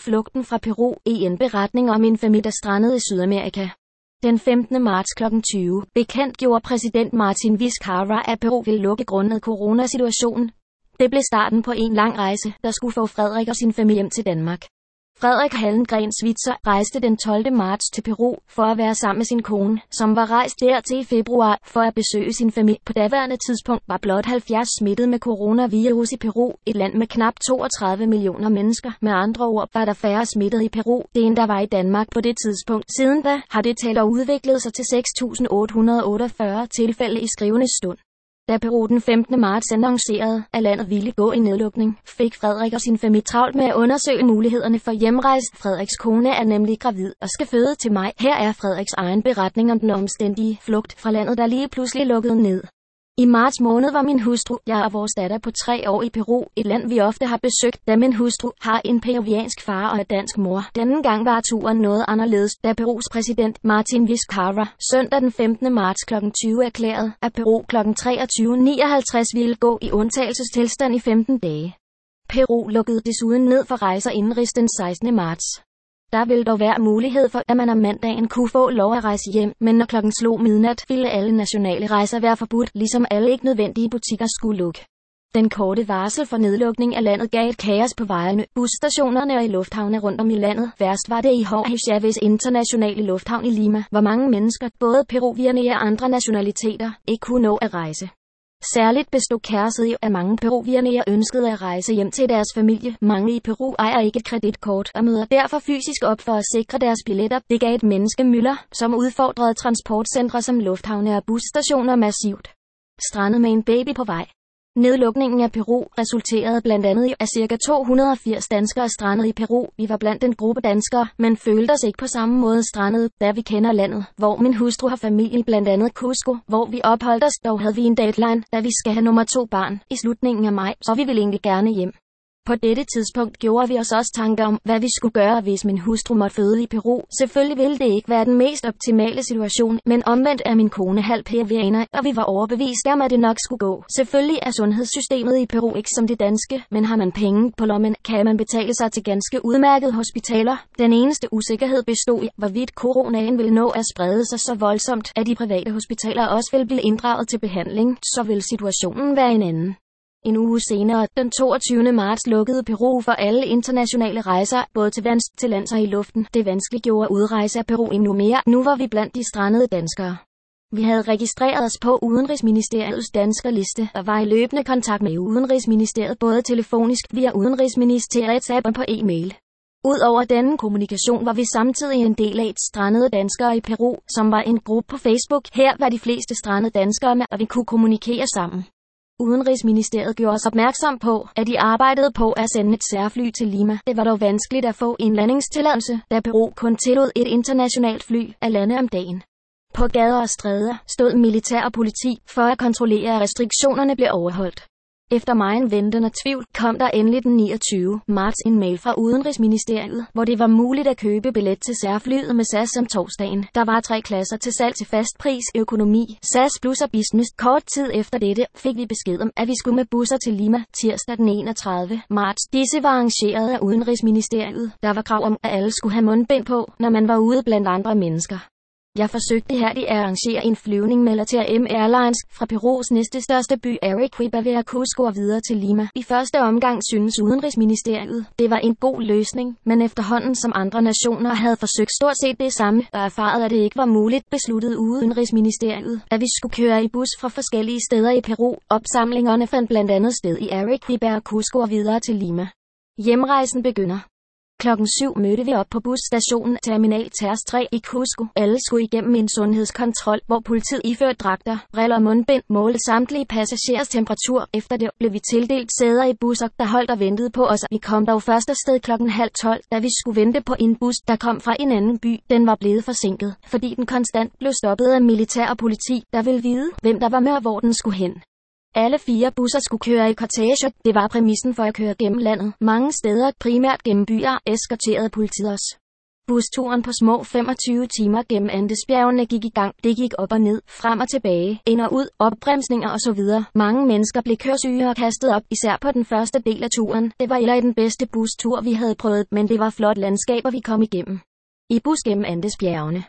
Flugten fra Peru i en beretning om en familie, der strandede i Sydamerika. Den 15. marts kl. 20 bekendtgjorde præsident Martin Vizcarra, at Peru ville lukke grundet coronasituationen. Det blev starten på en lang rejse, der skulle få Frederik og sin familie hjem til Danmark. Frederik Hallengren Switzer rejste den 12. marts til Peru for at være sammen med sin kone, som var rejst dertil i februar for at besøge sin familie. På daværende tidspunkt var blot 70 smittet med coronavirus i Peru, et land med knap 32 millioner mennesker. Med andre ord var der færre smittet i Peru, det end der var i Danmark på det tidspunkt. Siden da har det tal udviklet sig til 6.848 tilfælde i skrivende stund. Da Peru den 15. marts annoncerede, at landet ville gå i nedlukning, fik Frederik og sin familie travlt med at undersøge mulighederne for hjemrejse. Frederiks kone er nemlig gravid og skal føde til mig. Her er Frederiks egen beretning om den omstændige flugt fra landet, der lige pludselig lukkede ned. I marts måned var min hustru, jeg og vores datter på tre år i Peru, et land vi ofte har besøgt, da min hustru har en peruviansk far og en dansk mor. Denne gang var turen noget anderledes, da Perus præsident Martin Vizcarra søndag den 15. marts kl. 20 erklærede, at Peru kl. 23.59 ville gå i undtagelsestilstand i 15 dage. Peru lukkede desuden ned for rejser indenrigs den 16. marts. Der vil dog være mulighed for, at man om mandagen kunne få lov at rejse hjem, men når klokken slog midnat, ville alle nationale rejser være forbudt, ligesom alle ikke nødvendige butikker skulle lukke. Den korte varsel for nedlukning af landet gav et kaos på vejene, busstationerne og i lufthavne rundt om i landet. Værst var det i Jorge Chavez internationale lufthavn i Lima, hvor mange mennesker, både peruvierne og andre nationaliteter, ikke kunne nå at rejse. Særligt bestod kærset i, at mange peruvianere ønskede at rejse hjem til deres familie. Mange i Peru ejer ikke et kreditkort og møder derfor fysisk op for at sikre deres billetter. Det gav et menneske mylder, som udfordrede transportcentre som lufthavne og busstationer massivt. Strandet med en baby på vej. Nedlukningen af Peru resulterede blandt andet i, at ca. 280 danskere strandede i Peru. Vi var blandt den gruppe danskere, men følte os ikke på samme måde strandet, da vi kender landet, hvor min hustru har familie blandt andet Cusco, hvor vi opholdt os. Dog havde vi en deadline, da vi skal have nummer to barn i slutningen af maj, så vi ville egentlig gerne hjem. På dette tidspunkt gjorde vi os også tanker om, hvad vi skulle gøre, hvis min hustru måtte føde i Peru. Selvfølgelig ville det ikke være den mest optimale situation, men omvendt er min kone halv peruaner, og vi var overbevist om, at det nok skulle gå. Selvfølgelig er sundhedssystemet i Peru ikke som det danske, men har man penge på lommen, kan man betale sig til ganske udmærkede hospitaler. Den eneste usikkerhed bestod i, hvorvidt coronaen ville nå at sprede sig så voldsomt, at de private hospitaler også ville blive inddraget til behandling, så vil situationen være en anden. En uge senere, den 22. marts, lukkede Peru for alle internationale rejser, både til vands, til lands og i luften. Det vanskeliggjorde udrejse af Peru endnu mere. Nu var vi blandt de strandede danskere. Vi havde registreret os på Udenrigsministeriets danskerliste og var i løbende kontakt med Udenrigsministeriet både telefonisk via Udenrigsministeriets app og på e-mail. Udover denne kommunikation var vi samtidig en del af et strandede danskere i Peru, som var en gruppe på Facebook. Her var de fleste strandede danskere med, og vi kunne kommunikere sammen. Udenrigsministeriet gjorde os opmærksom på, at de arbejdede på at sende et særfly til Lima. Det var dog vanskeligt at få en landingstilladelse, da Peru kun tillod et internationalt fly at lande om dagen. På gader og stræder stod militær og politi for at kontrollere, at restriktionerne blev overholdt. Efter meget venten og tvivl kom der endelig den 29. marts en mail fra Udenrigsministeriet, hvor det var muligt at købe billet til særflyet med SAS om torsdagen. Der var tre klasser til salg til fast pris, økonomi, SAS plus og business. Kort tid efter dette fik vi besked om, at vi skulle med busser til Lima tirsdag den 31. marts. Disse var arrangeret af Udenrigsministeriet. Der var krav om, at alle skulle have mundbind på, når man var ude blandt andre mennesker. Jeg forsøgte her at arrangere en flyvning med LATAM Airlines fra Perus næste største by Arequipa ved Cusco og videre til Lima. I første omgang synes Udenrigsministeriet, det var en god løsning, men efterhånden som andre nationer havde forsøgt stort set det samme og erfaret, at det ikke var muligt, besluttede Udenrigsministeriet, at vi skulle køre i bus fra forskellige steder i Peru. Opsamlingerne fandt blandt andet sted i Arequipa og Cusco og videre til Lima. Hjemrejsen begynder. Klokken 7 mødte vi op på busstationen Terminal Ters 3 i Cusco. Alle skulle igennem en sundhedskontrol, hvor politiet iførte dragter, briller og mundbind, målte samtlige passagerers temperatur. Efter det blev vi tildelt sæder i busser, der holdt og ventede på os. Vi kom dog først afsted klokken halv 12, da vi skulle vente på en bus, der kom fra en anden by. Den var blevet forsinket, fordi den konstant blev stoppet af militær og politi, der ville vide, hvem der var med og hvor den skulle hen. Alle fire busser skulle køre i kortege. Det var præmissen for at køre gennem landet. Mange steder, primært gennem byer, eskorterede politiet os. Busturen på små 25 timer gennem Andesbjergene gik i gang. Det gik op og ned, frem og tilbage, ind og ud, opbremsninger og så videre. Mange mennesker blev kørsyge og kastet op, især på den første del af turen. Det var eller den bedste bustur, vi havde prøvet, men det var flot landskaber, vi kom igennem. I bus gennem Andesbjergene.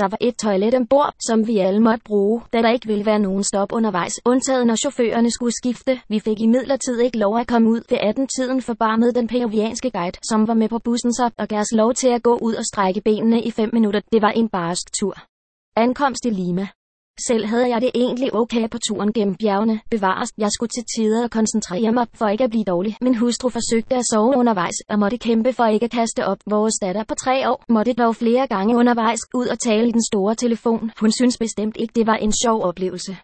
Der var et toilet ombord, som vi alle måtte bruge, da der ikke ville være nogen stop undervejs, undtaget når chaufførerne skulle skifte. Vi fik i midlertid ikke lov at komme ud ved 18-tiden for bare med den peruvianske guide, som var med på bussen så, og gav os lov til at gå ud og strække benene i 5 minutter. Det var en barsk tur. Ankomst i Lima. Selv havde jeg det egentlig okay på turen gennem bjergene. Bevares, jeg skulle til tider at koncentrere mig for ikke at blive dårlig. Min hustru forsøgte at sove undervejs og måtte kæmpe for ikke at kaste op. Vores datter på tre år måtte dog flere gange undervejs ud og tale i den store telefon. Hun synes bestemt ikke, det var en sjov oplevelse.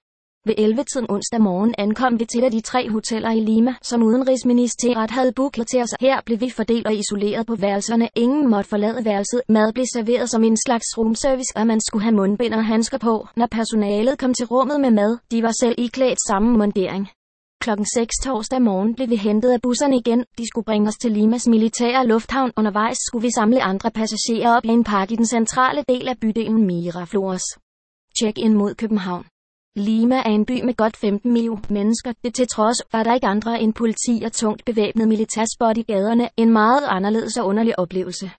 Ved 11-tiden onsdag morgen ankom vi til af de tre hoteller i Lima, som udenrigsministeriet havde booket til os. Her blev vi fordelt og isoleret på værelserne. Ingen måtte forlade værelset. Mad blev serveret som en slags roomservice, og man skulle have mundbind og handsker på, når personalet kom til rummet med mad. De var selv iklædt samme mundering. Klokken 6 torsdag morgen blev vi hentet af busserne igen. De skulle bringe os til Limas militære lufthavn. Undervejs skulle vi samle andre passagerer op i en park i den centrale del af bydelen Miraflores. Check-in mod København. Lima er en by med godt 15 millioner mennesker. Det til trods var der ikke andre end politi og tungt bevæbnet militærspot i gaderne. En meget anderledes og underlig oplevelse.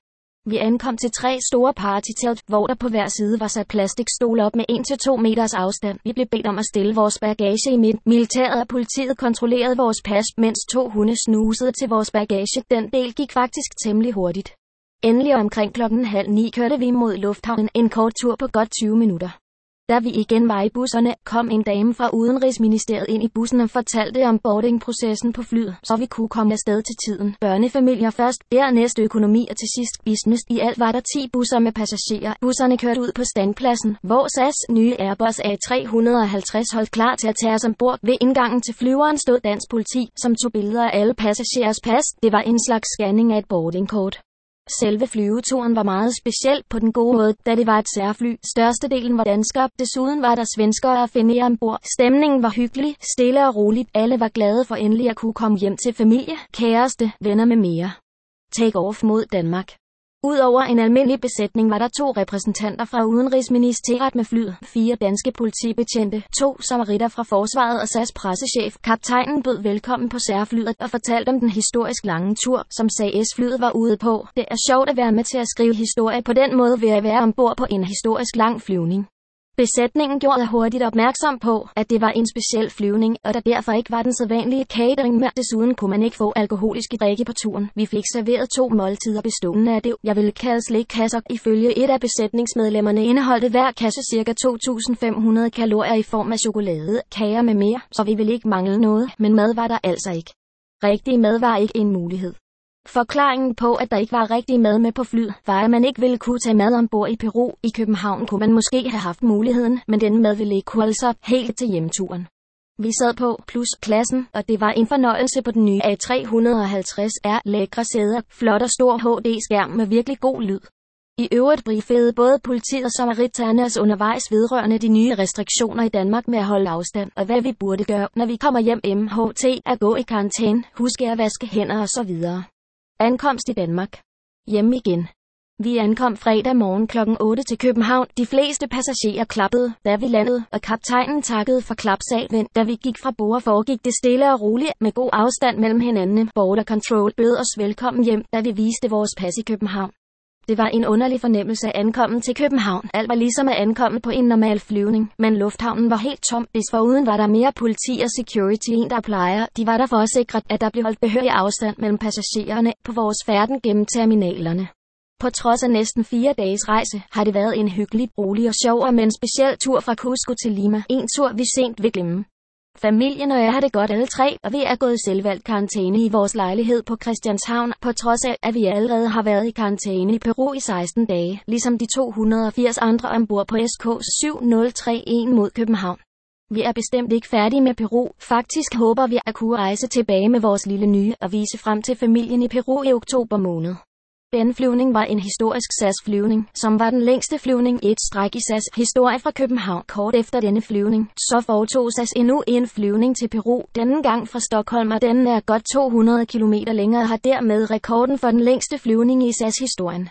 Vi ankom til tre store partytelt, hvor der på hver side var sat plastikstole op med 1-2 meters afstand. Vi blev bedt om at stille vores bagage i midt. Militæret og politiet kontrollerede vores pas, mens to hunde snusede til vores bagage. Den del gik faktisk temmelig hurtigt. Endelig omkring klokken halv ni kørte vi mod lufthavnen en kort tur på godt 20 minutter. Da vi igen var i busserne, kom en dame fra Udenrigsministeriet ind i bussen og fortalte om boardingprocessen på flyet, så vi kunne komme afsted til tiden. Børnefamilier først, dernæst økonomi og til sidst business. I alt var der 10 busser med passagerer. Busserne kørte ud på standpladsen, hvor SAS nye Airbus A350 holdt klar til at tage os ombord. Ved indgangen til flyveren stod dansk politi, som tog billeder af alle passagerers pas. Det var en slags scanning af et boardingkort. Selve flyveturen var meget speciel på den gode måde, da det var et særfly. Størstedelen var danskere, desuden var der svenskere at finde ombord. Stemningen var hyggelig, stille og roligt. Alle var glade for endelig at kunne komme hjem til familie, kæreste, venner med mere. Take off mod Danmark. Udover en almindelig besætning var der to repræsentanter fra Udenrigsministeriet med flyet, fire danske politibetjente, to samaritter fra Forsvaret og SAS pressechef. Kaptajnen bød velkommen på særflyet og fortalte om den historisk lange tur, som SAS-flyet var ude på. Det er sjovt at være med til at skrive historie på den måde ved at være ombord på en historisk lang flyvning. Besætningen gjorde hurtigt opmærksom på, at det var en speciel flyvning, og der derfor ikke var den sædvanlige catering med. Desuden kunne man ikke få alkoholiske drikke på turen. Vi fik serveret to måltider bestående af det, jeg ville kalde slikkasser. Ifølge et af besætningsmedlemmerne indeholdte hver kasse ca. 2.500 kalorier i form af chokolade, kager med mere, så vi ville ikke mangle noget, men mad var der altså ikke. Rigtig mad var ikke en mulighed. Forklaringen på, at der ikke var rigtig mad med på flyet, var, at man ikke ville kunne tage mad ombord i Peru. I København kunne man måske have haft muligheden, men den mad ville ikke kunne holde op helt til hjemturen. Vi sad på plus klassen, og det var en fornøjelse på den nye A350R lækre sæder, flot og stor HD-skærm med virkelig god lyd. I øvrigt briefede både politiet og samariterne os undervejs vedrørende de nye restriktioner i Danmark med at holde afstand, og hvad vi burde gøre, når vi kommer hjem MHT, at gå i karantæne, huske at vaske hænder og så videre. Ankomst i Danmark. Hjem igen. Vi ankom fredag morgen kl. 8 til København. De fleste passagerer klappede, da vi landede, og kaptajnen takkede for klapsalven. Da vi gik fra bord foregik det stille og roligt, med god afstand mellem hinanden. Border Control bød os velkommen hjem, da vi viste vores pas i København. Det var en underlig fornemmelse at ankomme til København. Alt var ligesom at ankomme på en normal flyvning, men lufthavnen var helt tom. Hvis foruden var der mere politi og security end der plejer. De var der for at sikre, at der blev holdt behørig afstand mellem passagererne på vores færden gennem terminalerne. På trods af næsten fire dages rejse, har det været en hyggelig, rolig og sjov og men speciel tur fra Cusco til Lima. En tur vi sent vil glemme. Familien og jeg har det godt alle tre, og vi er gået selvvalgt karantæne i vores lejlighed på Christianshavn, på trods af, at vi allerede har været i karantæne i Peru i 16 dage, ligesom de 280 andre ombord på SK 7031 mod København. Vi er bestemt ikke færdige med Peru. Faktisk håber vi at kunne rejse tilbage med vores lille nye og vise frem til familien i Peru i oktober måned. Denne flyvning var en historisk SAS-flyvning, som var den længste flyvning i et stræk i SAS historie fra København. Kort efter denne flyvning, så foretog SAS endnu en flyvning til Peru, denne gang fra Stockholm, og den er godt 200 km længere og har dermed rekorden for den længste flyvning i SAS-historien.